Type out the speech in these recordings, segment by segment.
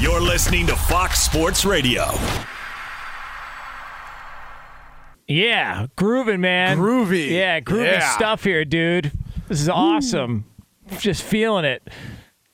You're listening to Fox Sports Radio. Yeah, grooving, man. Groovy. Yeah, groovy Yeah. stuff here, dude. This is awesome. Just feeling it.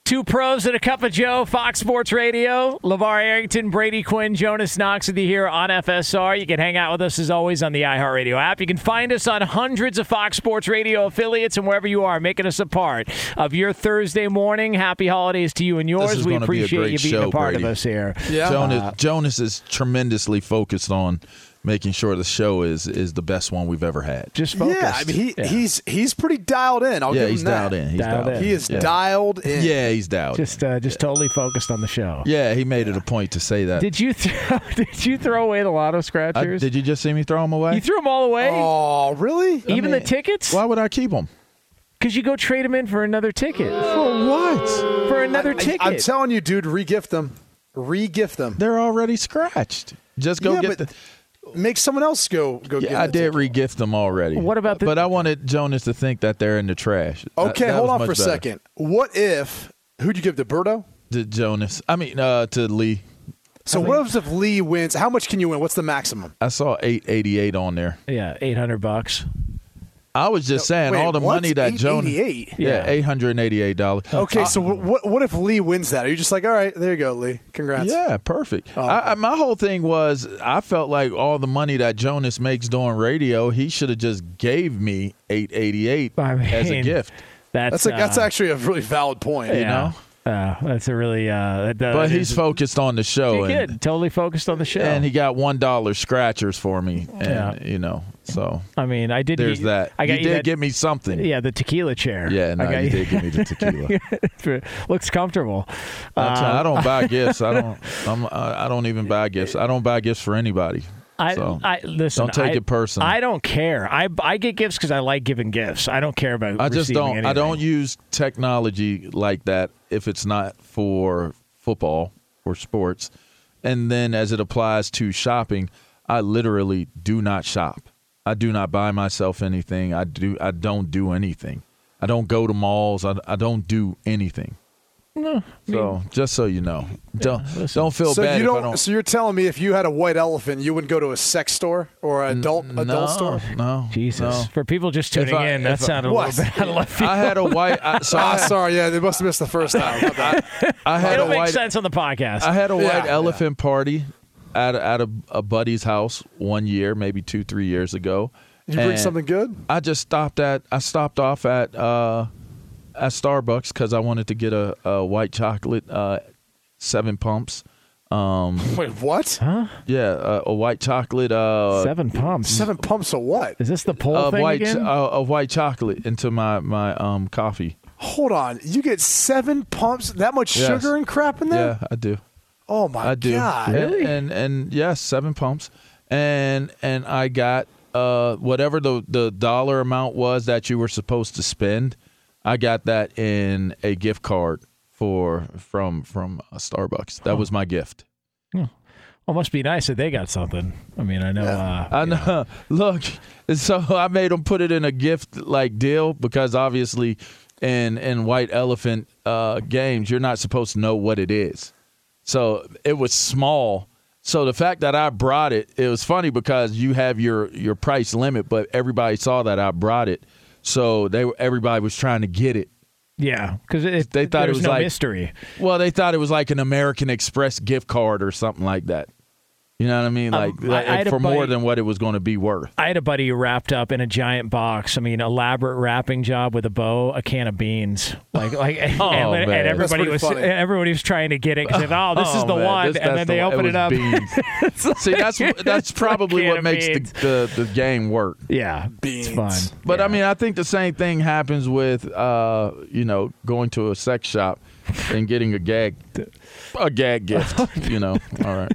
Two pros and a cup of Joe, Fox Sports Radio. LaVar Arrington, Brady Quinn, Jonas Knox with you here on FSR. You can hang out with us as always on the iHeartRadio app. You can find us on hundreds of Fox Sports Radio affiliates and wherever you are, making us a part of your Thursday morning. Happy holidays to you and yours. we gonna be appreciate you being show, a part Brady. of us here. Yeah. Jonas, Jonas is tremendously focused on making sure the show is is the best one we've ever had. Just focused. Yeah, I mean he, Yeah. he's he's pretty dialed in. I'll yeah, give he's that. dialed in. He's Dialed dialed, in. He is yeah. dialed in. Yeah, he's dialed. just uh, just totally focused on the show. yeah, he made it a point to say that. Did you throw, did you throw away the lotto I- scratchers? did you just see me throw them away? you threw them all away? Oh, really? Even mean, the tickets? Why would I keep them? Because you go trade them in for another ticket. For what? For another I, ticket. I, am telling you, dude, regift them. Regift them. They're already scratched. Just go Yeah, get but the. Make someone else go go get Yeah, I did ticket. regift them already. What about the- But I wanted Jonas to think that they're in the trash. Okay, that hold on much for a better. second. What if who'd you give to Berto? To Jonas, I mean uh, to Lee. So what if Lee wins? How much can you win? What's the maximum? I saw eight eighty eight on there. yeah, 800 bucks. I was just saying Wait, all the money that Jonas. 888? Yeah, Yeah. eight hundred and eighty eight dollars. Okay, so what, what what if Lee wins that? Are you just like, all right, there you go, Lee. Congrats. Yeah, perfect. Oh, I, I, my whole thing was I felt like all the money that Jonas makes doing radio, he should have just gave me eight eighty eight I as a gift. That's That's a, that's uh, actually a really valid point. yeah. you know? Uh, that's a really. Uh, that, But he's focused on the show, He and, good. Totally focused on the show. and he got one dollar scratchers for me, and Yeah. you know, so I mean, I did. there's get- that. I got you did that, give me something. Yeah, the tequila chair. Yeah, no, I got you did give me the tequila. Looks comfortable. Um, I don't buy gifts. I don't. I'm, I don't even buy gifts. I don't buy gifts for anybody. I, So, I listen. don't take I, it personal. I don't care. I I get gifts because I like giving gifts. I don't care about. I just don't. I don't use technology like that if it's not for football or sports. And then as it applies to shopping, I literally do not shop. I do not buy myself anything. I do. I don't do anything. I don't go to malls. I, I don't do anything. No, so just so you know, don't don't feel So bad you if I don't, don't. So you're telling me if you had a white elephant, you wouldn't go to a sex store or an adult adult no, store? No, Jesus. no. For people just tuning I- in, that if I- sounded a What? little bit out of left field. I had a white. I, so Ah, I, sorry. Yeah, they must have missed the first time. My bad. I had It'll a make white. sense on the podcast. I had a Yeah, white elephant party at a, at a, a buddy's house one year, maybe two, three years ago. Did you bring something good? I just stopped at. I stopped off at uh, at Starbucks because I wanted to get a, a white chocolate uh, seven pumps. Um, Wait, what? Huh? Yeah, a, a white chocolate. Uh, Seven pumps. Seven pumps of what? Is this the poll a thing white again? uh, a white chocolate into my my um coffee. Hold on. You get seven pumps? That much Yes. sugar and crap in there? Yeah, I do. Oh my I do. god. And, and and yes, seven pumps. And and I got uh whatever the the dollar amount was that you were supposed to spend. I got that in a gift card for from from uh, Starbucks. That was my gift. well, must be nice that they got something. I mean, I know. Uh, I know. Look, so I made them put it in a gift like deal because obviously, in in White Elephant uh, games, you're not supposed to know what it is. So it was small. So the fact that I brought it, it was funny because you have your your price limit, but everybody saw that I brought it, so they were- everybody was trying to get it. yeah, because They thought it was no like- mystery. Well, they thought it was like an American Express gift card or something like that. You know what I mean? Um, Like, I- I had a for more than what it was going to be worth. I had a buddy who wrapped up in a giant box. I mean, elaborate wrapping job with a bow, a can of beans, like like, and, Oh, and, and everybody was funny. everybody was trying to get it because oh, this is Oh, the man, one, this- and then the they one. open It it, up. was See, that's that's probably what makes the, the the game work. yeah, Beans. it's fun. But I mean, I think the same thing happens with uh, you know going to a sex shop. and getting a gag a gag gift. You know, all right.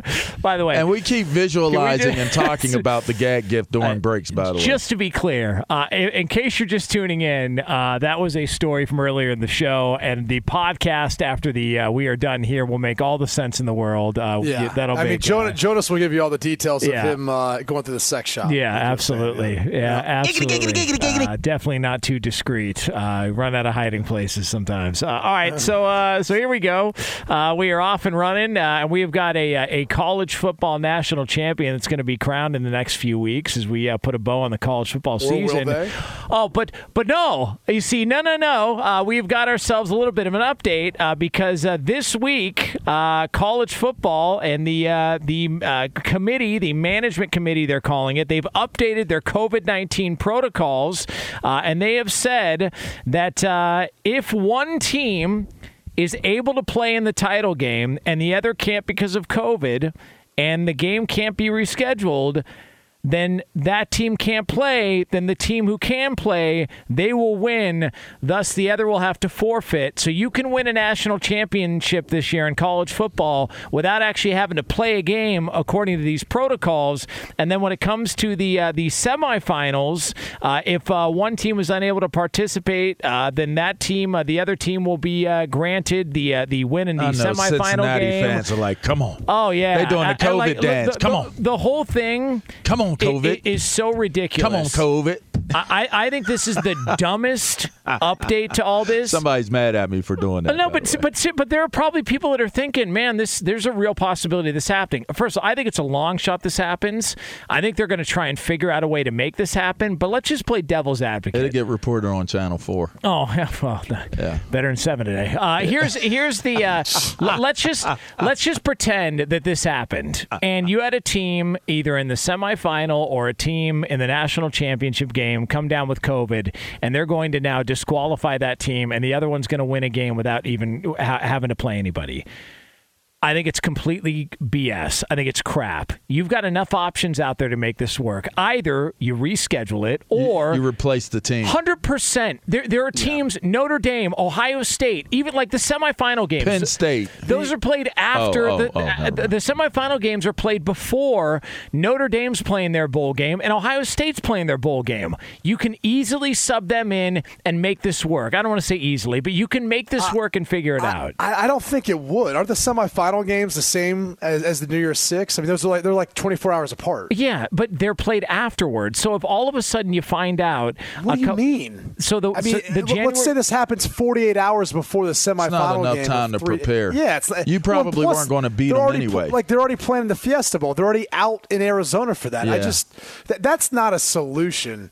By the way, And we keep visualizing do- and talking about the gag gift during breaks. By the way, Just to be clear, uh, in, in case you're just tuning in, uh, that was a story from earlier in the show, and the podcast after the uh, we are done here will make all the sense in the world. Uh, Yeah, that'll I make, mean, Jonas, uh, Jonas will give you all the details Yeah. of him uh, going through the sex shop. yeah, absolutely. Yeah, absolutely. Uh, definitely not too discreet. Uh, run out of hiding places sometimes. Uh, all right, so uh, so here we go. Uh, we are off and running, uh, and we have got a uh, a college football national champion that's going to be crowned in the next few weeks as we uh, put a bow on the college football season. Oh, but but no, you see, no, no, no. Uh, we've got ourselves a little bit of an update uh, because uh, this week, uh, college football and the uh, the uh, committee, the management committee, they're calling it, they've updated their COVID nineteen protocols, uh, and they have said that uh, if one team is able to play in the title game and the other can't because of COVID, and the game can't be rescheduled then that team can't play, then the team who can play, they will win. Thus, the other will have to forfeit. So you can win a national championship this year in college football without actually having to play a game according to these protocols. And then when it comes to the uh, the semifinals, uh, if uh, one team was unable to participate, uh, then that team, uh, the other team, will be uh, granted the uh, the win in the semifinal Cincinnati game. fans are like, "Come on, Oh yeah, they're doing the I- I COVID like- dance. the- Come on. the whole thing. come on, i- COVID, i- is so ridiculous. come on, COVID." I, I think this is the dumbest update to all this. Somebody's mad at me for doing that. no, but but but there are probably people that are thinking, man, this there's a real possibility of this happening. First of all, I think it's a long shot this happens. I think they're going to try and figure out a way to make this happen. But let's just play devil's advocate. it'll get reported on Channel Four. Oh, yeah, well, Yeah. better than seven today. Uh, here's here's the uh, l- let's just let's just pretend that this happened, and you had a team either in the semifinal or a team in the national championship game come down with COVID, and they're going to now disqualify that team, and the other one's going to win a game without even ha- having to play anybody. I think it's completely BS. I think it's crap. You've got enough options out there to make this work. Either you reschedule it, or you replace the team. Hundred percent. There, there are teams. Notre Dame, Ohio State, even like the semifinal games. Penn State. Those are played oh, after Oh, oh, the, oh, the, the semifinal games are played before Notre Dame's playing their bowl game and Ohio State's playing their bowl game. You can easily sub them in and make this work. I don't want to say easily, but you can make this work and figure it out. I, I don't think it would. Aren't the semifinal games the same as, as the New Year's Six? I mean, those are like they're like 24 hours apart. yeah, but they're played afterwards. So if all of a sudden you find out, What a do you co- mean? So the I mean, so the let- January, let's say this happens 48 hours before the semifinal not enough game. time to three- prepare. Yeah, it's like- You well, probably plus, weren't gonna beat them already anyway. like they're already planning the Fiesta Bowl. They're already out in Arizona for that. I just that, that's not a solution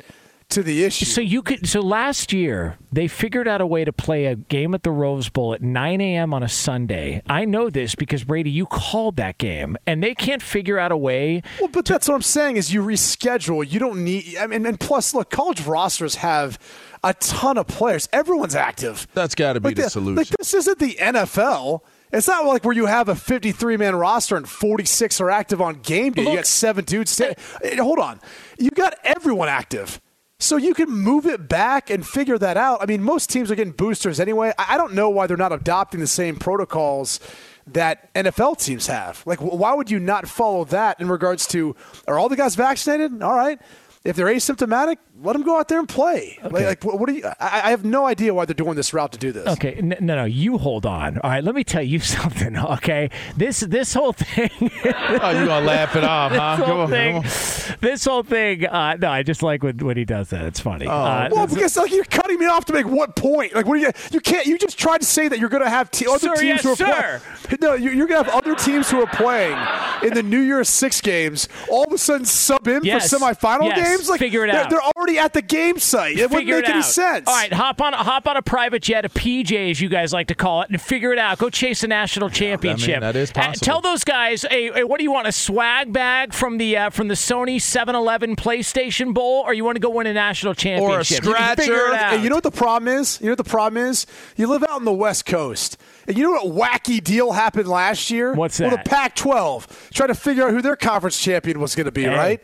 to the issue. So you could. So last year they figured out a way to play a game at the Rose Bowl at 9 a.m. on a Sunday. I know this because Brady, you called that game, and they can't figure out a way. Well, but that's what I'm saying is you reschedule. You don't need. I mean, and plus, look, college rosters have a ton of players. Everyone's active. That's got to be Like the the- solution. Like this isn't the NFL. It's not like where you have a 53 man roster and 46 are active on game day. you got seven dudes. Sta- Eh, Hold on, you got everyone active. So you can move it back and figure that out. I mean, most teams are getting boosters anyway. I don't know why they're not adopting the same protocols that NFL teams have. Like, why would you not follow that in regards to are all the guys vaccinated? All right. If they're asymptomatic, let them go out there and play. Like, like, what, what do you? I, I have no idea why they're doing this route to do this. Okay, n- no, no, you hold on. All right, let me tell you something. Okay, this this whole thing. oh, you gonna laugh it off, huh? this whole on, thing. come on. This whole thing. Uh, no, I just like when, when he does that. It's funny. Uh, Well, because like you're cutting me off to make what point? Like, what do you? You can't. You just tried to say that you're going to have te- other Sir, teams yes, who are sir. playing. No, you- you're going to have other teams who are playing in the New Year's Six games. All of a sudden, sub in Yes. for semifinal Yes. games. Like, Figure it they're, out. They're already at the game site. It wouldn't make it any sense. All right, hop on hop on a private jet, a PJ as you guys like to call it, and figure it out. Go chase a national championship. that is Uh, possible. tell those guys, hey, hey, what do you want? A swag bag from the uh, from the Sony 7-Eleven PlayStation Bowl, or you want to go win a national championship? You can figure scratcher. it out. You know what the problem is? You know what the problem is? You live out on the West Coast. And you know what wacky deal happened last year? What's Well, that? the Pac-12 trying to figure out who their conference champion was going to be, right?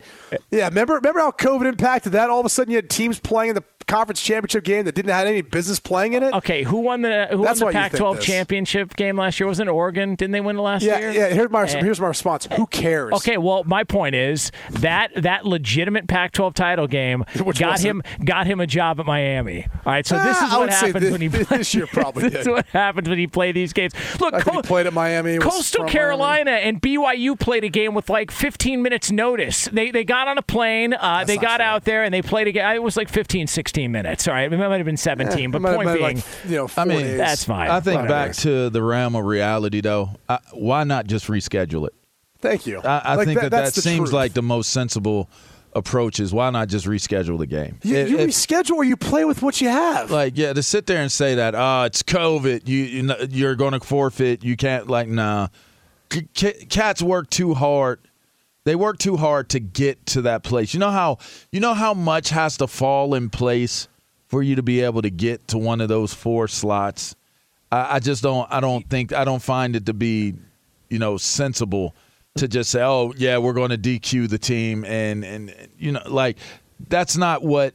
Yeah, remember remember how COVID impacted that? All of a sudden, you had teams playing in the conference championship game that didn't have any business playing in it. Okay, who won the who That's won the Pac-12 championship game last year? Wasn't it Oregon? Didn't they win the last Yeah, year? yeah. Here's my Eh. here's my response. Who cares? Okay, well, my point is that that legitimate Pac-12 title game Which got him got him a job at Miami. All right, so this Ah, is what happens this- when he this year probably this is what happens when he play these games. Look, I think Co- played at Miami. Coastal from Carolina and BYU played a game with like 15 minutes notice. They they got on a plane, uh, they got true. out there, and they played a game. It was like 15, 16 minutes. All right, it might have been 17, Miami. but Might- point might being, like, you know, I mean, days. that's fine. I think Whatever. back to the realm of reality, though. I, why not just reschedule it? Thank you. I, I Like, think that that, that's the seems truth. like the most sensible approach. Is why not just reschedule the game? you, If- you if- reschedule or you play with what you have. like yeah, to sit there and say that oh it's COVID, you, you know, you're going to forfeit. You can't like nah. C- c- cats work too hard. They work too hard to get to that place. You know how you know how much has to fall in place for you to be able to get to one of those four slots. I, I just don't. I don't think. I don't find it to be, you know, sensible to just say, "Oh, yeah, we're going to DQ the team," and and you know, like that's not what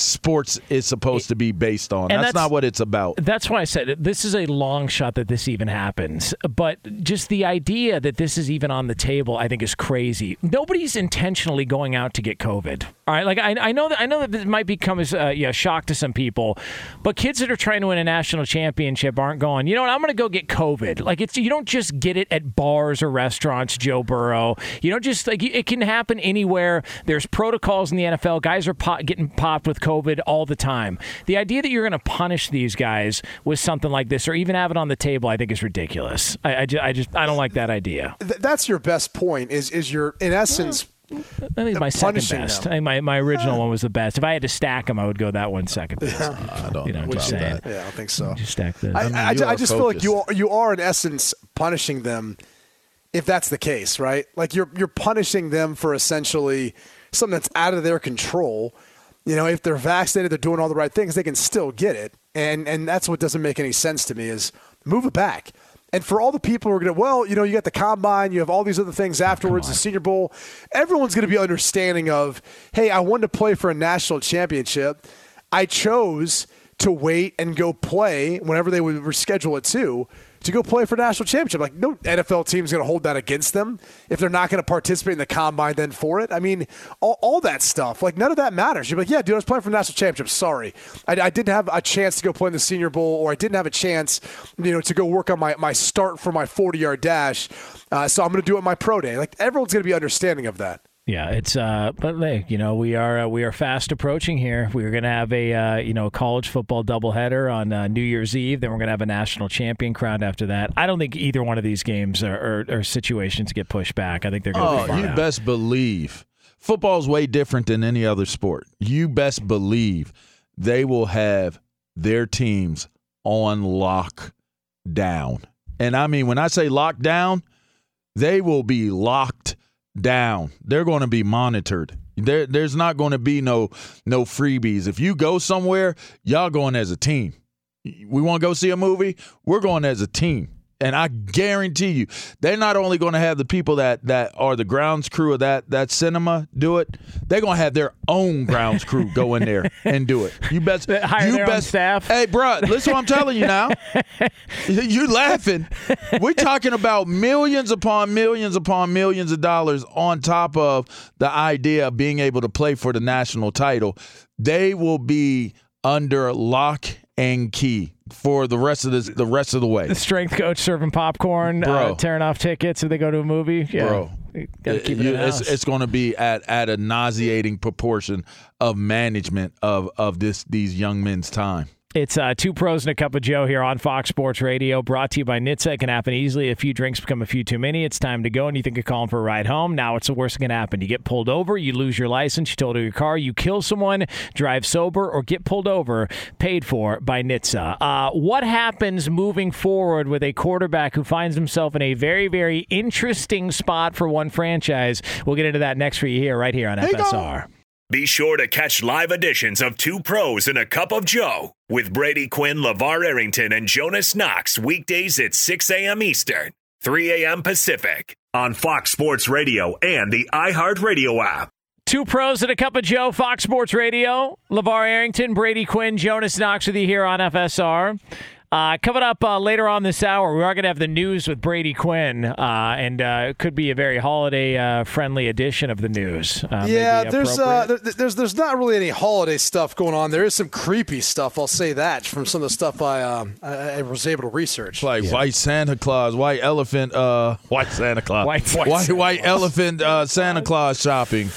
sports is supposed to be based on. That's, that's- not what it's about. That's why I said it. this is a long shot that this even happens. But just the idea that this is even on the table, I think, is crazy. Nobody's intentionally going out to get COVID. All right, like I, I know that I know that this might become as uh, yeah shock to some people, but kids that are trying to win a national championship aren't going. You know what? I'm going to go get COVID. Like it's you don't just get it at bars or restaurants. Joe Burrow. You don't just like it can happen anywhere. There's protocols in the NFL. Guys are getting popped with COVID all the time. The idea that you're going to punish these guys with something like this, or even have it on the table, I think is ridiculous. I, I, ju- I just I don't like that idea. Th- that's your best point. Is is your in essence. I think my second best. them. I think my, my original one was the best. If I had to stack them, I would go that one second best. I don't You know, know just saying. that. Yeah, I don't think so. Just stack this. I, mean, I, ju- I are just feel like you are, you are in essence punishing them if that's the case, right? Like you're you're punishing them for essentially something that's out of their control. You know, if they're vaccinated, they're doing all the right things, they can still get it, and and that's what doesn't make any sense to me is move it back. And for all the people who are going to, well, you know, you got the combine, you have all these other things afterwards, the Senior Bowl. Everyone's going to be understanding of, hey, I wanted to play for a national championship. I chose to wait and go play whenever they would reschedule it to to go play for national championship. Like no NFL team's going to hold that against them if they're not going to participate in the combine then for it. I mean, all, all that stuff. Like none of that matters. You're like, yeah, dude, I was playing for national championship. Sorry, I, I didn't have a chance to go play in the Senior Bowl, or I didn't have a chance, you know, to go work on my my start for my 40 yard dash. Uh, so I'm going to do it my pro day. Like everyone's going to be understanding of that. Yeah, it's uh, but hey, you know, we are uh, we are fast approaching here. We're going to have a uh, you know college football doubleheader on uh, New Year's Eve. Then we're going to have a national champion crowned after that. I don't think either one of these games are, are situations get pushed back. I think they're going to Oh, be you out. best believe football's way different than any other sport. You best believe they will have their teams on lockdown. And I mean, when I say lockdown, they will be locked down. They're going to be monitored. There, there's not going to be no no freebies. If you go somewhere, y'all going as a team. We want to go see a movie. We're going as a team. And I guarantee you, they're not only going to have the people that, that are the grounds crew of that that cinema do it. They're going to have their own grounds crew go in there and do it. You best Hire you their own best staff? Hey, bro, listen, what I'm telling you now. You're laughing. We're talking about millions upon millions upon millions of dollars on top of the idea of being able to play for the national title. They will be under lock and key for the rest of this, the rest of the way. the strength coach serving popcorn, uh, tearing off tickets if they go to a movie. Yeah. Bro. Keep it it's it's going to be at, at a nauseating proportion of management of, of this these young men's time. It's uh, two pros and a cup of Joe here on Fox Sports Radio, brought to you by NHTSA. It can happen easily. A few drinks become a few too many. It's time to go, and you think you're calling for a ride home. Now it's the worst that can happen. You get pulled over, you lose your license, you total your car, you kill someone, drive sober, or get pulled over, paid for by NHTSA. Uh, what happens moving forward with a quarterback who finds himself in a very, very interesting spot for one franchise? We'll get into that next for you here, right here on FSR. Be sure to catch live editions of Two Pros and a Cup of Joe with Brady Quinn, LaVar Arrington, and Jonas Knox weekdays at 6 a.m. Eastern, 3 a.m. Pacific on Fox Sports Radio and the iHeartRadio app. Two pros and a cup of Joe, Fox Sports Radio. LeVar Arrington, Brady Quinn, Jonas Knox with you here on FSR. Uh, coming up uh, later on this hour, we are going to have the news with Brady Quinn, uh, and uh, it could be a very holiday-friendly edition of the news. Uh, yeah, there's uh, there, there's there's not really any holiday stuff going on. There is some creepy stuff. I'll say that from some of the stuff I um, I, I was able to research. like white Santa Claus, white elephant, uh, white Santa Claus, White- white, white, elephant, uh, Santa Claus shopping.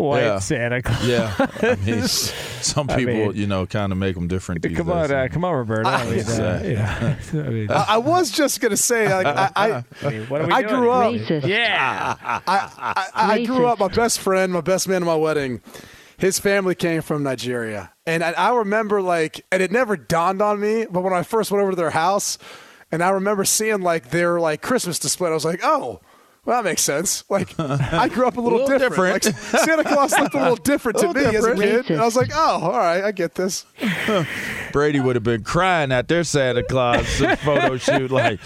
White yeah. Santa Claus. Yeah, I mean, some I people, mean- you know, kind of make them different. These Come on, uh, come on, Roberto. I mean, uh, yeah. I mean, I, I was just gonna say like, I, I I mean, what are we I doing grew up- Racist. Yeah. I, I, I grew up. My best friend, my best man at my wedding, his family came from Nigeria, and I, I remember like, and it never dawned on me, but when I first went over to their house, and I remember seeing like their like Christmas display, I was like, oh. Well, that makes sense. Like, I grew up a little, little different. different. Like, Santa Claus looked a little different to Little me as a kid. And I was like, oh, all right, I get this. Brady would have been crying at their Santa Claus photo shoot, like,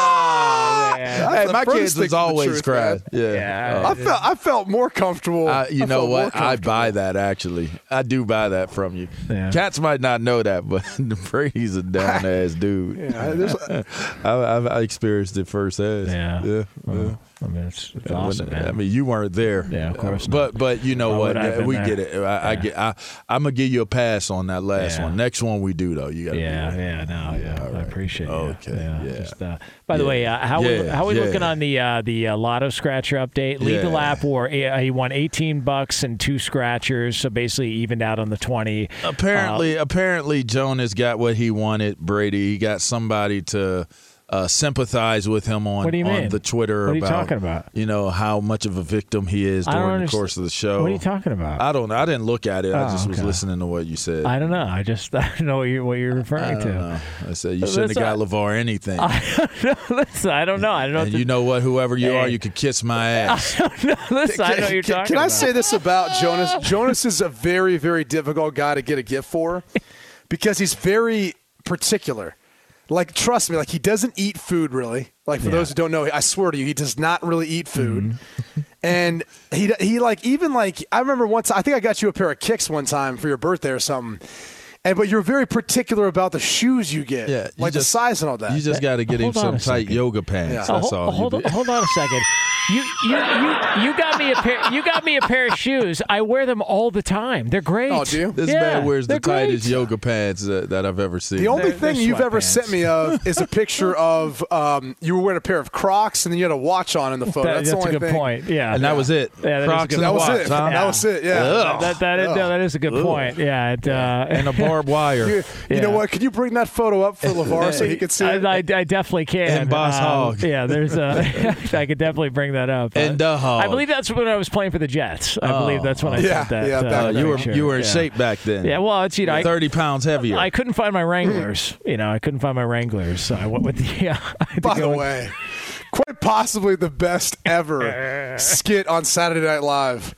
Oh, man. Hey, the my furthest kids thing was always truth, crying. Yeah. Yeah. I felt I felt more comfortable. Uh, you I know what? I buy that actually. I do buy that from you. Yeah. Cats might not know that, but Brady's a down ass dude. Yeah, I, I've, I experienced it firsthand. Yeah. yeah. Well, I mean, it's, it's awesome, man. I mean, you weren't there. Yeah, of course not. But but you know Why what? would I have been we there? get it. I, I Yeah. get. I, I'm gonna give you a pass on that last Yeah. one. Next one we do though. You got. yeah, yeah, no, yeah, all I appreciate it. Okay, yeah. yeah. Just, uh, by the way, uh, how we, how we looking on the uh, the uh, Lotto Scratcher update? Lead the lap war. uh, He won eighteen bucks and two scratchers, so basically evened out on the twenty. Apparently, apparently, Jonas got what he wanted. Brady, he got somebody to uh, sympathize with him on What do you on mean? the Twitter. What are you about, talking about? You know how much of a victim he is during the understand- course of the show. What are you talking about? I don't. know. I didn't look at it. I Oh, just was listening to what you said. I don't know. I just I don't know what you're what you're I referring don't to. know. I said you shouldn't have got LaVar anything. Listen, I don't know. I don't know. and what you know what? Whoever you are, you could kiss my ass. to, listen, I know what you're can, talking can I about. say this about Jonas? Jonas is a very, very difficult guy to get a gift for because he's very particular. Like, trust me, like he doesn't eat food really. Like for Yeah. those who don't know, I swear to you, he does not really eat food. Mm-hmm. and he he like even like I remember once I think I got you a pair of kicks one time for your birthday or something. And but you're very particular about the shoes you get, Yeah, you like just- the size and all that. You just got to get him Hold on some tight yoga pants. Yeah. Oh, That's hold, all. hold, hold on a second. You, you you you got me a pair. You got me a pair of shoes. I wear them all the time. They're great. Oh, do you? This Yeah, man wears the they're great. tightest yoga pants that, that I've ever seen. The only They're- they're thing you've ever sweatpants. sent me of is a picture of um, you were wearing a pair of Crocs and then you had a watch on in the photo. That- that's that's the a only good thing. point. Yeah, and that was it. Yeah, that is a Crocs good and That a was watch, it. huh? That was it. Yeah. Ugh. That, that, is, no, that is a good Ugh. point. Yeah, it, uh, and a barbed wire. You, you know what? Could you bring that photo up for LaVar so he can see I, it? I, I definitely can. And Boss Um, Hog. Yeah, there's a. I could definitely bring that up. And Uh, the Hog. I believe that's when I was playing for the Jets. I believe that's when I Yeah, sent that. yeah, uh, back Uh, you were picture. you were in Yeah. shape back then. Yeah, well, it's you know, I, thirty pounds heavier. I couldn't find my Wranglers. you know, I couldn't find my Wranglers, so I went with the. Yeah, I had to By go the with- way, quite possibly the best ever skit on Saturday Night Live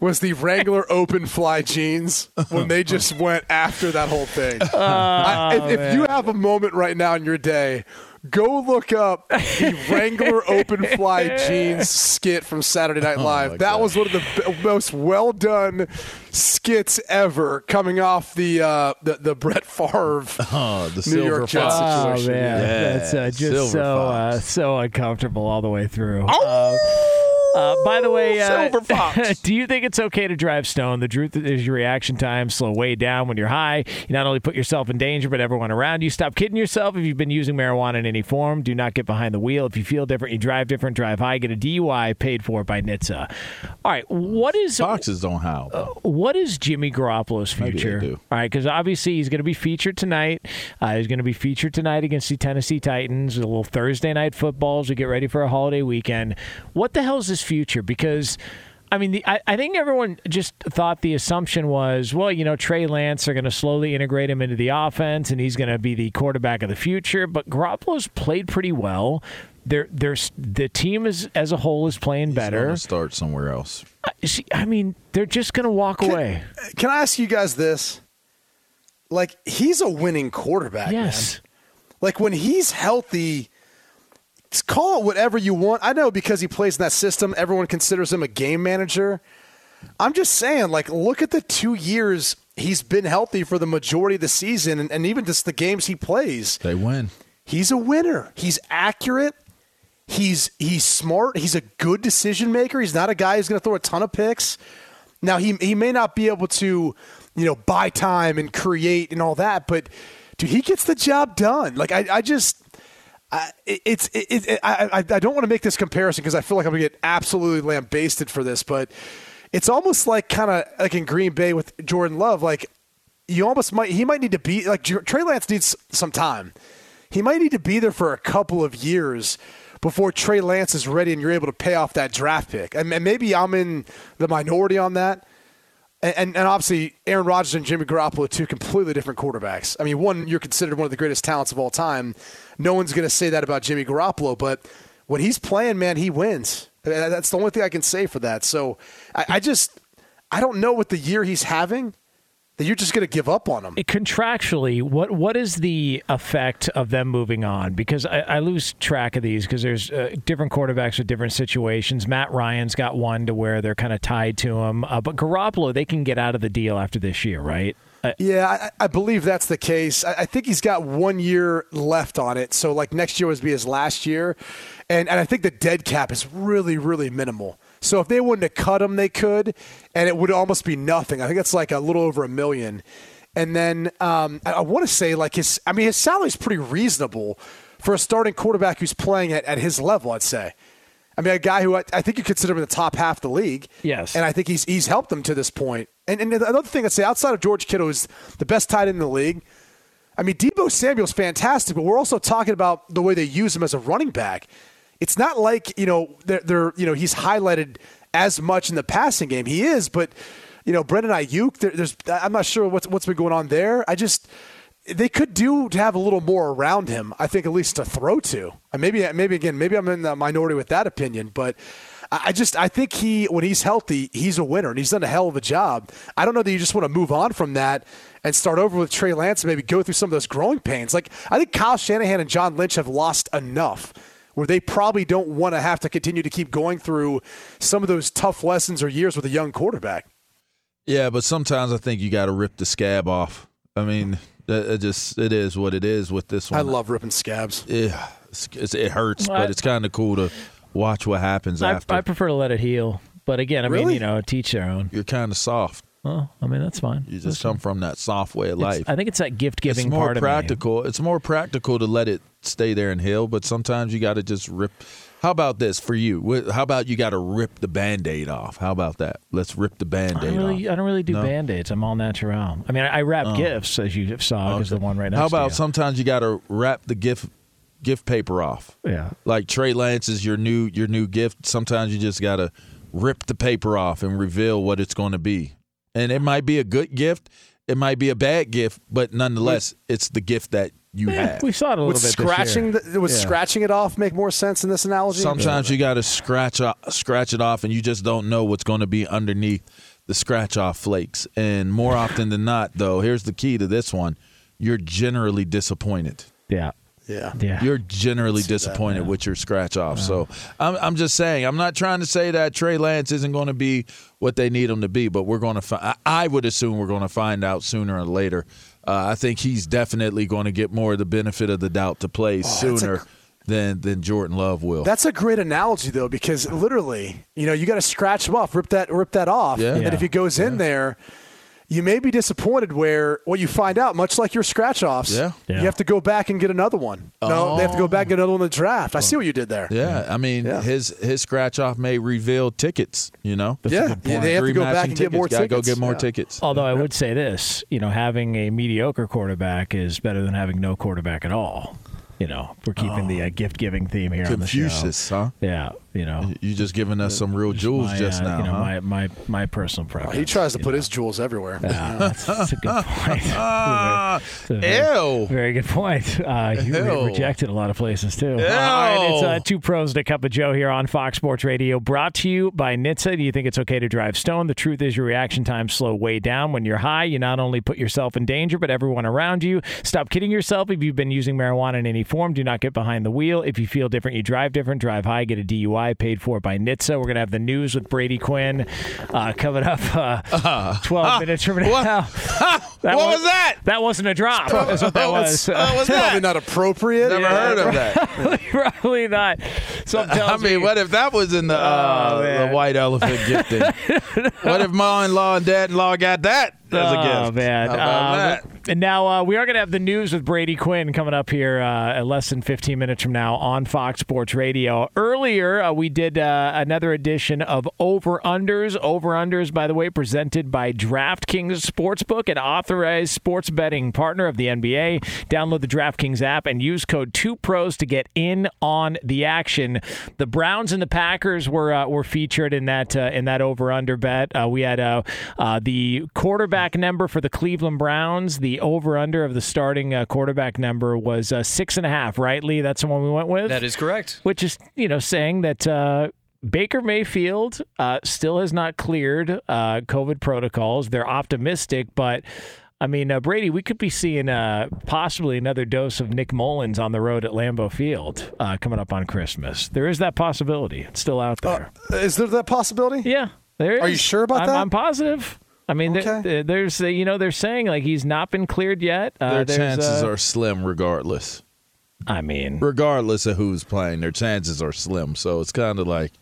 was the Wrangler Open Fly jeans when they just went after that whole thing. I, if, if you have a moment right now in your day, go look up the Wrangler Open Fly jeans skit from Saturday Night Live. my that God. was one of the b- most well done skits ever, coming off the uh, the, the Brett Favre Oh, the New silver York Jets fox. Oh man, Yeah, that's uh, just Silver so uh, so uncomfortable all the way through. Uh, uh, by the way, uh, Silver Fox. do you think it's okay to drive stoned? The truth is, your reaction time slow way down when you're high. You not only put yourself in danger, but everyone around you. Stop kidding yourself. If you've been using marijuana in any form, do not get behind the wheel. If you feel different, you drive different. Drive high. Get a DUI paid for by NHTSA. All right, what is Foxes don't howl. though. what is Jimmy Garoppolo's future? do. All right, because obviously he's going to be featured tonight. Uh, he's going to be featured tonight against the Tennessee Titans. A little Thursday night football as we get ready for a holiday weekend. What the hell is his future? Because I mean, the, I, I think everyone just thought the assumption was, well, you know, Trey Lance are going to slowly integrate him into the offense, and he's going to be the quarterback of the future. But Garoppolo's played pretty well. They're, they're, the team is as a whole is playing He's better. start somewhere else. See, I mean, they're just going to walk away. Can I ask you guys this? Like, he's a winning quarterback, Yes. man. Like, when he's healthy, call it whatever you want. I know because he plays in that system, everyone considers him a game manager. I'm just saying, like, look at the two years he's been healthy for the majority of the season, and, and even just the games he plays. They win. He's a winner. He's accurate. He's he's smart. He's a good decision maker. He's not a guy who's going to throw a ton of picks. Now he he may not be able to, you know, buy time and create and all that, but dude, he gets the job done. Like I, I just. I, it's it, it, I, I don't want to make this comparison because I feel like I'm going to get absolutely lambasted for this, but it's almost like kind of like in Green Bay with Jordan Love. Like you almost might he might need to be like Trey Lance needs some time. He might need to be there for a couple of years before Trey Lance is ready and you're able to pay off that draft pick. And, maybe I'm in the minority on that. And, and, obviously, Aaron Rodgers and Jimmy Garoppolo, two completely different quarterbacks. I mean, one, you're considered one of the greatest talents of all time. No one's going to say that about Jimmy Garoppolo, but when he's playing, man, he wins. That's the only thing I can say for that. So I, I just, I don't know what the year he's having that you're just going to give up on them. Contractually, what what is the effect of them moving on? Because I, I lose track of these because there's uh, different quarterbacks with different situations. Matt Ryan's got one to where they're kind of tied to him, uh, but Garoppolo they can get out of the deal after this year, right? Uh, yeah, I, I, believe that's the case. I, I, think he's got one year left on it, so like next year would be his last year, and and I think the dead cap is really really minimal. So if they wouldn't have cut him, they could, and it would almost be nothing. I think it's like a little over a million. And then um, I, I want to say like his, I mean, his salary is pretty reasonable for a starting quarterback who's playing at, at his level. I'd say. I mean, a guy who I, I think you consider him in the top half of the league. Yes. And I think he's he's helped them to this point. And, and another thing I'd say, outside of George Kittle, who's the best tight end in the league. I mean, Deebo Samuel's fantastic, but we're also talking about the way they use him as a running back it's not like you know they're, they're, you know he's highlighted as much in the passing game. He is, but you know Brandon Aiyuk. There, there's I'm not sure what's what's been going on there. I just they could do to have a little more around him. I think at least to throw to. And maybe maybe again maybe I'm in the minority with that opinion, but. I just I think he when he's healthy he's a winner and he's done a hell of a job. I don't know that you just want to move on from that and start over with Trey Lance and maybe go through some of those growing pains. Like I think Kyle Shanahan and John Lynch have lost enough where they probably don't want to have to continue to keep going through some of those tough lessons or years with a young quarterback. Yeah, but sometimes I think you got to rip the scab off. I mean, it just it is what it is with this one. I love ripping scabs. Yeah, it hurts, but it's kind of cool to watch what happens I, after. I prefer to let it heal, but again, I really? mean, you know, teach their own. You're kind of soft. Well, I mean that's fine. You just come from that soft way of life. It's, I think it's that gift giving. Part. It's more practical. It's more practical to let it stay there and heal, but sometimes you got to just rip. How about this for you? How about you got to rip the band-aid off? How about that? Let's rip the band-aid I really, off. I don't really do no? band-aids. I'm all natural. I mean, I wrap oh. gifts as you saw okay. the one right now. How about sometimes you got to wrap the gift gift paper off? Yeah. Like Trey Lance is your new your new gift. Sometimes you just got to rip the paper off and reveal what it's going to be and it might be a good gift, it might be a bad gift, but nonetheless, it's the gift that you yeah, have. We saw it a little would bit. Scratching the, would yeah. scratching it off make more sense in this analogy? Sometimes you got to scratch scratch it off, and you just don't know what's going to be underneath the scratch off flakes. And more often than not, though, here's the key to this one: you're generally disappointed. Yeah. Yeah. yeah. You're generally disappointed that, yeah. with your scratch off. Yeah. So I'm, I'm just saying, I'm not trying to say that Trey Lance isn't going to be what they need him to be, but we're going to find, I would assume we're going to find out sooner or later. Uh, I think he's definitely going to get more of the benefit of the doubt to play oh, sooner. Than, than Jordan Love will. That's a great analogy though, because literally, you know, you got to scratch him off, rip that, rip that off, yeah. and if he goes in there, you may be disappointed where what you find out, much like your scratch offs, yeah. yeah. you have to go back and get another one. Oh. No, they have to go back and get another one in the draft. I see what you did there. Yeah, I mean yeah. his his scratch off may reveal tickets. You know, That's yeah, yeah they have to go back and tickets. get more Gotta tickets. Go get more tickets. Although I would say this, you know, having a mediocre quarterback is better than having no quarterback at all. You know, we're keeping oh. the uh, gift giving theme here Confucius, on the show. huh? Yeah, you know, You just giving us some real jewels my, just uh, now, you know, huh? my, my my personal preference. He tries to put know. his jewels everywhere. Yeah, that's, that's a good point. It's a very- ew. Very good point. Uh, you were Ew. rejected a lot of places too. Ew. All right, it's uh, two pros and a cup of Joe here on Fox Sports Radio, brought to you by NHTSA. Do you think it's okay to drive stoned? The truth is, your reaction times slow way down when you're high. You not only put yourself in danger, but everyone around you. Stop kidding yourself. If you've been using marijuana in any form, do not get behind the wheel. If you feel different, you drive different. Drive high, get a DUI paid for by NHTSA. We're gonna have the news with Brady Quinn uh, coming up uh, 12 minutes from now. That what was that? That wasn't a drop. That's what that was. What was Probably not appropriate. Never heard of that. Probably not. Some I mean, me, what if that was in the uh, Oh, the white elephant gifting? what if mom-in-law and dad-in-law got that as a Oh man! How Um. And now uh, we are going to have the news with Brady Quinn coming up here uh, less than 15 minutes from now on Fox Sports Radio. Earlier, uh, we did uh, another edition of Over Unders. Over Unders, by the way, presented by DraftKings Sportsbook, an authorized sports betting partner of the NBA. Download the DraftKings app and use code 2pros to get in on the action. The Browns and the Packers were uh, were featured in that uh, in that over under bet. Uh, we had uh, uh, the quarterback number for the Cleveland Browns. The over under of the starting uh, quarterback number was uh, six and a half. Right, Lee? That's the one we went with. That is correct. which is you know saying that. Uh, Baker Mayfield uh, still has not cleared uh, COVID protocols. They're optimistic, but I mean, uh, Brady, we could be seeing uh, possibly another dose of Nick Mullens on the road at Lambeau Field uh, coming up on Christmas. There is that possibility. It's still out there. Is there that possibility? yeah, there is. Are you sure about I'm, that? I'm positive. I mean, Okay. there- there's you know they're saying like he's not been cleared yet. Uh, Their chances uh, are slim, regardless. I mean, Regardless of who's playing, their chances are slim. So it's kind of like,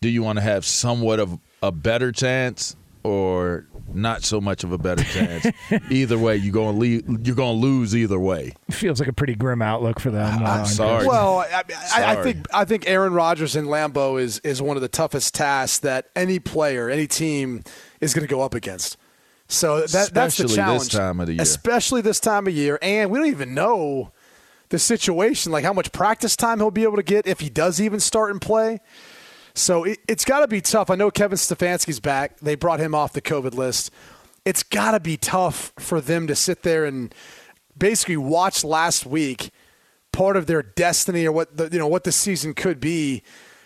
do you want to have somewhat of a better chance or not so much of a better chance? either way, you're going to you're going to lose either way. feels like a pretty grim outlook for them. uh, I'm on sorry. Well, I, I, I think I think Aaron Rodgers and Lambeau is is one of the toughest tasks that any player, any team is going to go up against. So that that's the Especially this challenge. time of the year. Especially this time of year, and we don't even know the situation, like how much practice time he'll be able to get if he does even start and play. So it, it's got to be tough. I know Kevin Stefanski's back. They brought him off the COVID list. It's got to be tough for them to sit there and basically watch last week part of their destiny or what the you know what the season could be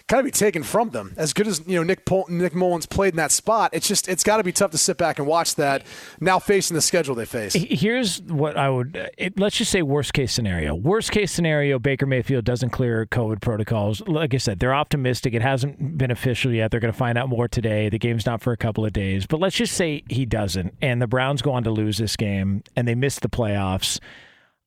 kind of be taken from them. As good as you know Nick Pol- Nick Mullens played in that spot, it's just it's got to be tough to sit back and watch that now facing the schedule they face. Here's what I would. It, let's just say worst case scenario. Worst case scenario: Baker Mayfield doesn't clear COVID protocols. Like I said, they're optimistic. It hasn't been official yet. They're going to find out more today. The game's not for a couple of days. But let's just say he doesn't, and the Browns go on to lose this game, and they miss the playoffs.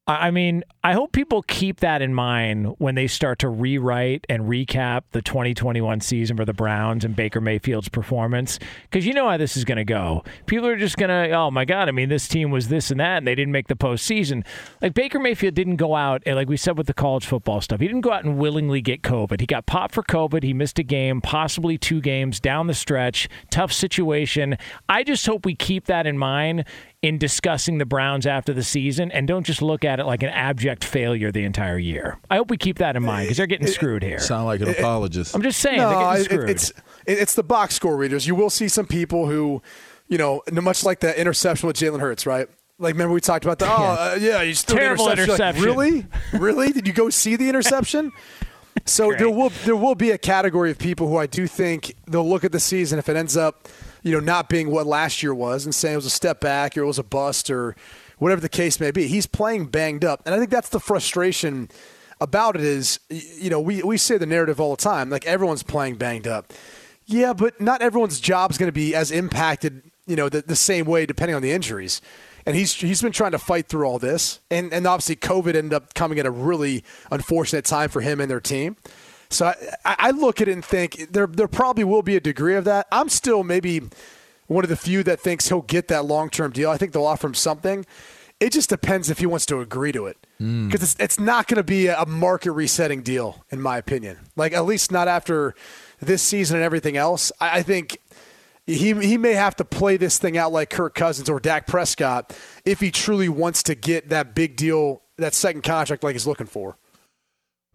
I mean, I hope people keep that in mind when they start to rewrite and recap the 2021 season for the Browns and Baker Mayfield's performance. Because you know how this is going to go. People are just going to, oh my God, I mean, this team was this and that, and they didn't make the postseason. Like, Baker Mayfield didn't go out, and like we said with the college football stuff, he didn't go out and willingly get COVID. He got popped for COVID. He missed a game, possibly two games down the stretch. Tough situation. I just hope we keep that in mind in discussing the Browns after the season and don't just look at it like an abject failure the entire year. I hope we keep that in mind because they're getting screwed here. Sound like an apologist. I'm just saying they're No, getting screwed. it's it, it's the box score readers. You will see some people who, you know, much like that interception with Jalen Hurts, right? Like, remember we talked about the oh uh, yeah, he's still Terrible interception. really, really? Did you go see the interception? So Great. there will there will be a category of people who I do think they'll look at the season if it ends up, you know, not being what last year was and saying it was a step back or it was a bust or whatever the case may be. He's playing banged up, and I think that's the frustration about it is, you know, we we say the narrative all the time, like everyone's playing banged up. Yeah, but not everyone's job is going to be as impacted, you know, the, the same way depending on the injuries. And he's he's been trying to fight through all this, and and obviously COVID ended up coming at a really unfortunate time for him and their team. So I, I look at it and think there there probably will be a degree of that. I'm still maybe one of the few that thinks he'll get that long term deal. I think they'll offer him something. It just depends if he wants to agree to it, hmm. because it's it's not going to be a market resetting deal, in my opinion. Like at least not after this season and everything else. I, I think he he may have to play this thing out like Kirk Cousins or Dak Prescott if he truly wants to get that big deal, that second contract like he's looking for.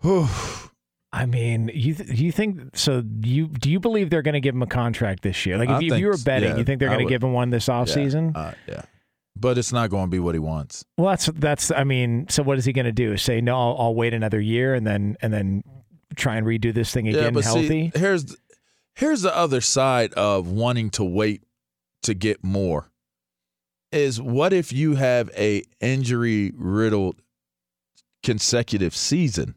I mean, you th- you think so? You do you believe they're going to give him a contract this year? Like, if, you, if you were betting, yeah, you think they're going to give him one this offseason? Yeah, uh, yeah. But it's not going to be what he wants. Well, that's that's. I mean, so what is he going to do? Say no, I'll, I'll wait another year and then and then try and redo this thing yeah, again but healthy. see, here's here's the other side of wanting to wait to get more. Is what if you have a injury riddled consecutive season?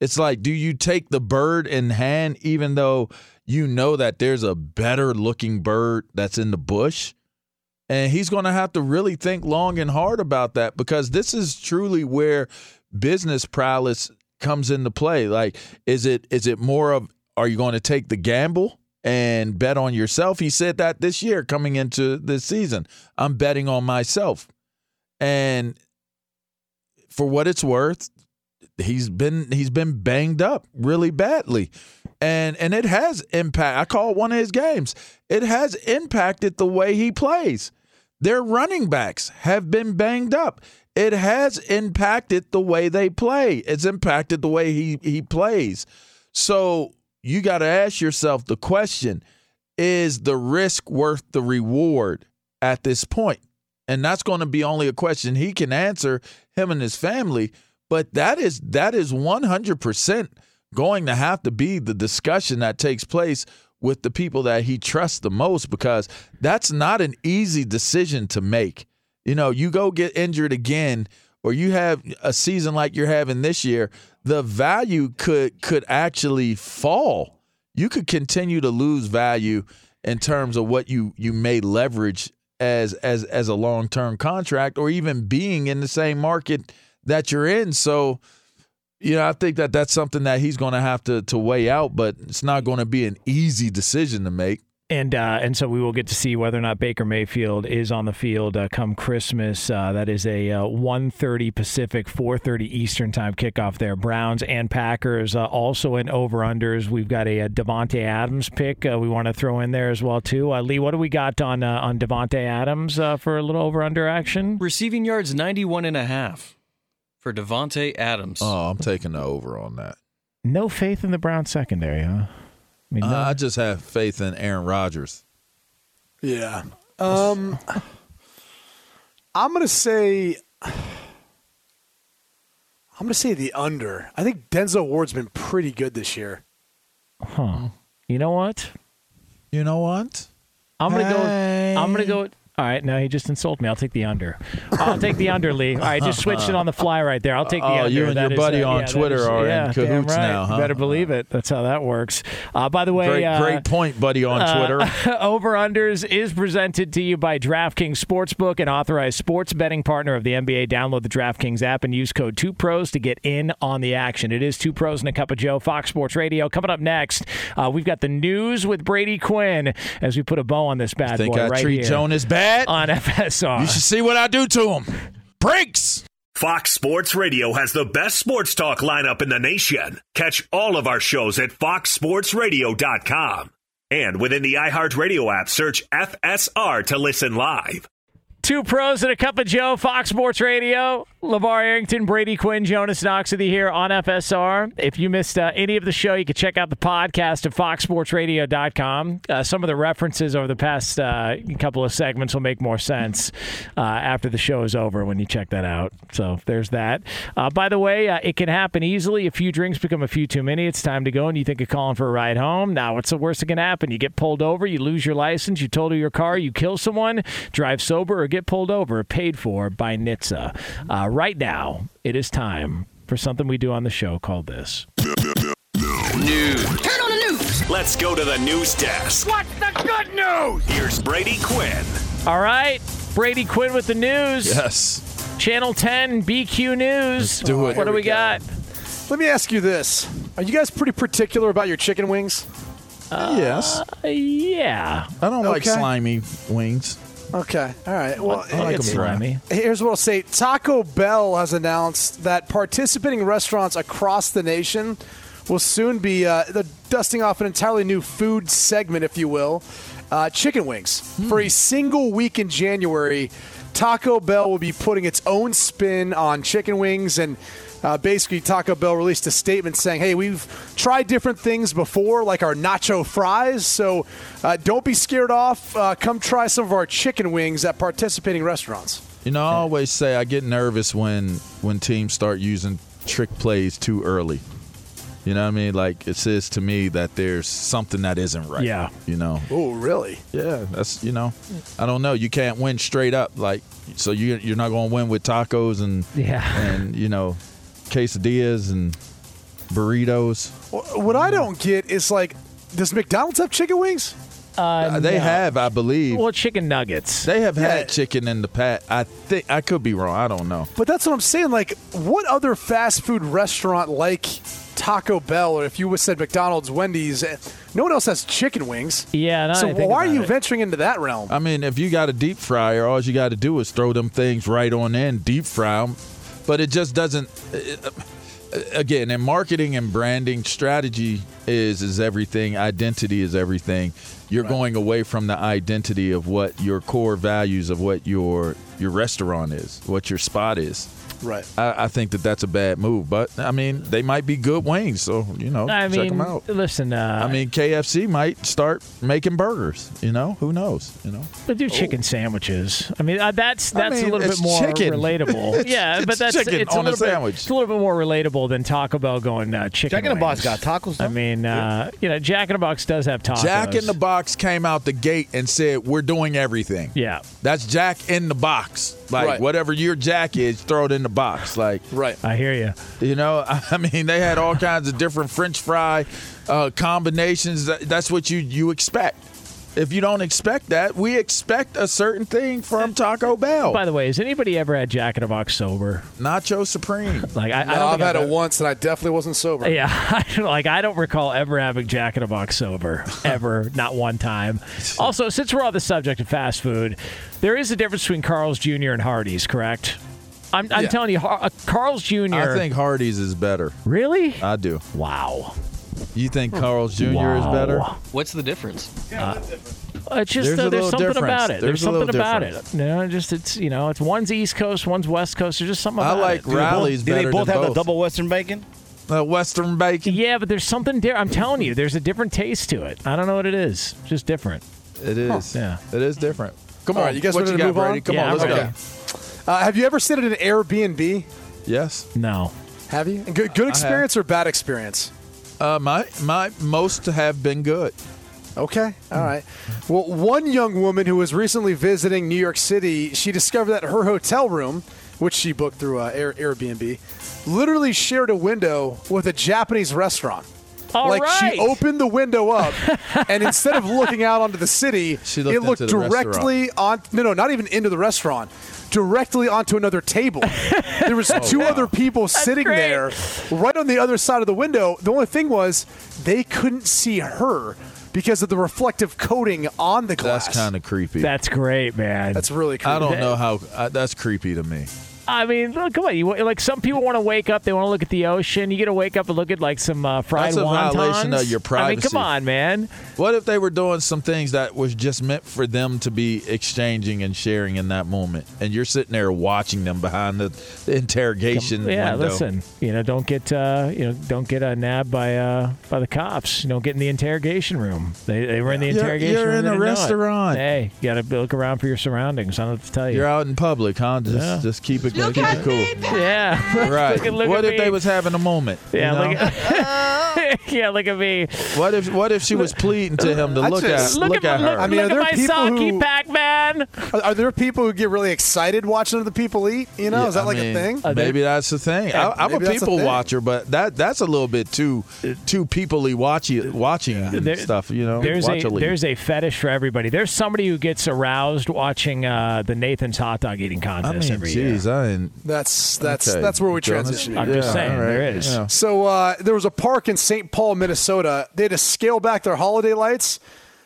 It's like, do you take the bird in hand even though you know that there's a better looking bird that's in the bush? And he's going to have to really think long and hard about that because this is truly where business prowess comes into play. Like, is it is it more of are you going to take the gamble and bet on yourself? He said that this year coming into this season. I'm betting on myself. And for what it's worth, he's been he's been banged up really badly. And and it has impact. I call it one of his games. It has impacted the way he plays. Their running backs have been banged up. It has impacted the way they play. It's impacted the way he he plays. So you got to ask yourself the question: Is the risk worth the reward at this point? And that's going to be only a question he can answer, him and his family. But that is that is one hundred percent going to have to be the discussion that takes place with the people that he trusts the most because that's not an easy decision to make. You know, you go get injured again or you have a season like you're having this year, the value could could actually fall. You could continue to lose value in terms of what you you may leverage as as as a long-term contract or even being in the same market that you're in. So you know, I think that that's something that he's going to have to to weigh out, but it's not going to be an easy decision to make. And uh, and so we will get to see whether or not Baker Mayfield is on the field uh, come Christmas. Uh, that is a uh, 1.30 Pacific, 4.30 Eastern time kickoff there. Browns and Packers uh, also in over-unders. We've got a, a Davante Adams pick uh, we want to throw in there as well, too. Uh, Lee, what do we got on uh, on Davante Adams uh, for a little over-under action? Receiving yards 91 and a half for Davante Adams. Oh, I'm taking the over on that. No faith in the Browns secondary, huh? I mean, no- Uh, I just have faith in Aaron Rodgers. Yeah. Um, I'm gonna say. I'm gonna say the under. I think Denzel Ward's been pretty good this year. huh. You know what? You know what? I'm gonna Hey. go. I'm gonna go. All right, now he just insulted me. I'll take the under. I'll take the under, Lee. All right, just switched it on the fly right there. I'll take the Oh, under. you and That your buddy uh, on yeah, Twitter is- are in yeah, damn cahoots right. now, huh? You better believe it. That's how that works. Uh, by the way, Great, uh, great point, buddy, on Twitter. Over Unders is presented to you by DraftKings Sportsbook, an authorized sports betting partner of the NBA. Download the DraftKings app and use code 2pros to get in on the action. It is 2 Pros and a Cup of Joe, Fox Sports Radio. Coming up next, uh, we've got the news with Brady Quinn as we put a bow on this bad Think boy I right treat here Jonas bad? On FSR. You should see what I do to him. Breaks. Fox Sports Radio has the best sports talk lineup in the nation. Catch all of our shows at foxsportsradio.com. And within the iHeartRadio app, search FSR to listen live. Two pros and a cup of Joe, Fox Sports Radio. LaVar Arrington, Brady Quinn, Jonas Knox with you here on FSR. If you missed uh, any of the show, you can check out the podcast at foxsportsradio.com. Uh, some of the references over the past uh, couple of segments will make more sense uh, after the show is over when you check that out. So there's that. Uh, by the way, uh, it can happen easily. A few drinks become a few too many. It's time to go, and you think of calling for a ride home. Now, what's the worst that can happen? You get pulled over, you lose your license, you total your car, you kill someone, drive sober, or get pulled over, paid for by NHTSA. Right now, it is time for something we do on the show called this. News. Turn on the news. Let's go to the news desk. What's the good news? Here's Brady Quinn. All right, Brady Quinn with the news. Yes. Channel 10 BQ News. Let's do it. What do we we go. got? Let me ask you this: Are you guys pretty particular about your chicken wings? yes. Uh, yeah. I don't like slimy wings. Okay. All right. Well, I'll like them Here's what I'll say Taco Bell has announced that participating restaurants across the nation will soon be uh, dusting off an entirely new food segment, if you will uh, chicken wings. For a single week in January, Taco Bell will be putting its own spin on chicken wings and Uh, basically, Taco Bell released a statement saying, "Hey, we've tried different things before, like our nacho fries. So uh, don't be scared off. Uh, come try some of our chicken wings at participating restaurants." You know, I always say I get nervous when when teams start using trick plays too early. You know what I mean? Like it says to me that there's something that isn't right. Yeah. You know. Oh, really? Yeah, that's you know, I don't know. You can't win straight up like so. You you're not going to win with tacos and Yeah. and you know, quesadillas and burritos. What I don't get is like, does McDonald's have chicken wings? Uh, they no. have, I believe. Well, chicken nuggets. they have Yeah. had chicken in the past. I think I could be wrong. I don't know. But that's what I'm saying. Like, what other fast food restaurant like Taco Bell, or if you would said McDonald's, Wendy's, eh, no one else has chicken wings. Yeah, now So that I think why are you it. venturing into that realm? I mean, if you got a deep fryer, all you got to do is throw them things right on in, deep fry them. But it just doesn't. it- again, in marketing and branding, strategy is is everything. Identity is everything. You're going away from the identity of what your core values of what your your restaurant is, what your spot is. Right. I, I think that that's a bad move. But I mean, they might be good wings, so you know, I check mean, them out. listen. Uh, I mean, KFC might start making burgers. You know, who knows? You know. They do chicken sandwiches. I mean, uh, that's I that's mean, a little bit more chicken. relatable. It's- yeah, it's but that's chicken it's on a a little bit, sandwich. It's a little bit more relatable than Taco Bell going uh, chicken. Jack in the Box got tacos. I though? mean, uh, you know, Jack in the Box does have tacos. Jack in the Box came out the gate and said, "We're doing everything." Yeah, That's Jack in the box. Like Right. whatever your Jack is, throw it in the box. Like Right. I hear you. you know, I mean, they had all kinds of different French fry uh, combinations. That's what you you expect. If you don't expect that, we expect a certain thing from Taco Bell. By the way, has anybody ever had Jack in the Box sober? Nacho Supreme. Like I, I No, don't I've had I've it once, and I definitely wasn't sober. Yeah, I don't- like I don't recall ever having Jack in a Box sober, ever, not one time. Also, since we're on the subject of fast food, there is a difference between Carl's Jr. and Hardee's, correct? I'm, I'm Yeah. telling you, Har- uh, Carl's Jr. I think Hardee's is better. really. I do. Wow. You think Carl's Jr. is better? What's the difference? It's just There's uh, there's something difference. about it. There's There's, something about difference. it. You know, just it's you know, it's one's East Coast, one's West Coast. There's just something I like it. Do they both- Do they both than have both. the double Western bacon? Uh, Western bacon. Yeah, but there's something different. I'm telling you, there's a different taste to it. I don't know what it is. It's just different. It is. Yeah. It is different. Come All on, right, you guys what ready you to got, move on? Brady? Come Yeah, on, let's I'm go. Ready. Uh, have you ever stayed at an Airbnb? Yes. No. Have you? Good, good experience or bad experience? Uh, my my most have been good. Okay. All right. Well, one young woman who was recently visiting New York City, she discovered that her hotel room, which she booked through uh, Air, Airbnb, literally shared a window with a Japanese restaurant. All like right. she opened the window up, and instead of looking out onto the city, She looked it looked into the directly on. No, no, not even into the restaurant. Directly onto another table. There was two other people sitting great. there, right on the other side of the window. The only thing was they couldn't see her because of the reflective coating on the glass. That's kind of creepy. That's great, man. That's really creepy. I don't know how. Uh, that's creepy to me. I mean, look, come on. You like some people want to wake up, they want to look at the ocean. You get to wake up and look at like some uh, fried That's a wontons. violation of your I mean, come on, man. What if they were doing some things that was just meant for them to be exchanging and sharing in that moment, and you're sitting there watching them behind the, the interrogation Yeah, window? listen. You know, don't get uh, you know, don't get uh, nabbed by uh, by the cops. You don't get in the interrogation room. They, they were in the You're- interrogation you're room. in a know restaurant. Hey, you got to look around for your surroundings. I don't have to tell you. You're out in public, huh? Just Yeah. just keep it keep it cool. yeah. Right. Look at- look what at if they was having a moment? you Yeah, know? look at, yeah, look at me. what if what if she was pleading to him to I look just- at Look, look, at, at look, her? I mean, look are there at my people sake, who- Pac-Man. Are, are there people who get really excited watching other people eat? You know, Yeah, is that I like mean, a thing? Maybe that's the thing. I, I'm a maybe that's a people watcher, but that that's a little bit too too peoplely watchy, watching and There- stuff. You know, There's a watchily. there's a fetish for everybody. There's somebody who gets aroused watching uh, the Nathan's hot dog eating I contest mean, every year. geez, I ain't. That's that's okay, that's where we Jonas. transition. I'm here. just saying, all right, there is. yeah. So uh, there was a park in St. Paul, Minnesota. They had to scale back their holiday lights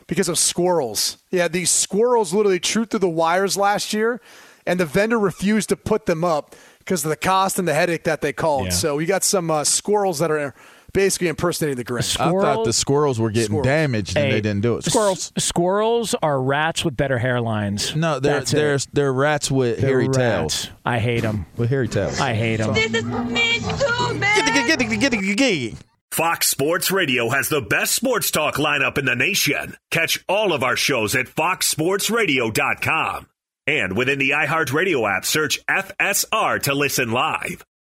because of squirrels. Yeah, these squirrels literally chewed through the wires last year, and the vendor refused to put them up because of the cost and the headache that they called. Yeah. So we got some uh, squirrels that are basically impersonating the Grinch. I thought the squirrels were getting Squirrels. damaged and Hey, they didn't do it. s- Squirrels. squirrels are rats with better hairlines. No, they're That's they're they're rats with They're hairy rats. tails. I hate them. With hairy tails. I hate them. This is me too, man. Fox Sports Radio has the best sports talk lineup in the nation. Catch all of our shows at foxsportsradio.com. And within the iHeartRadio app, search FSR to listen live.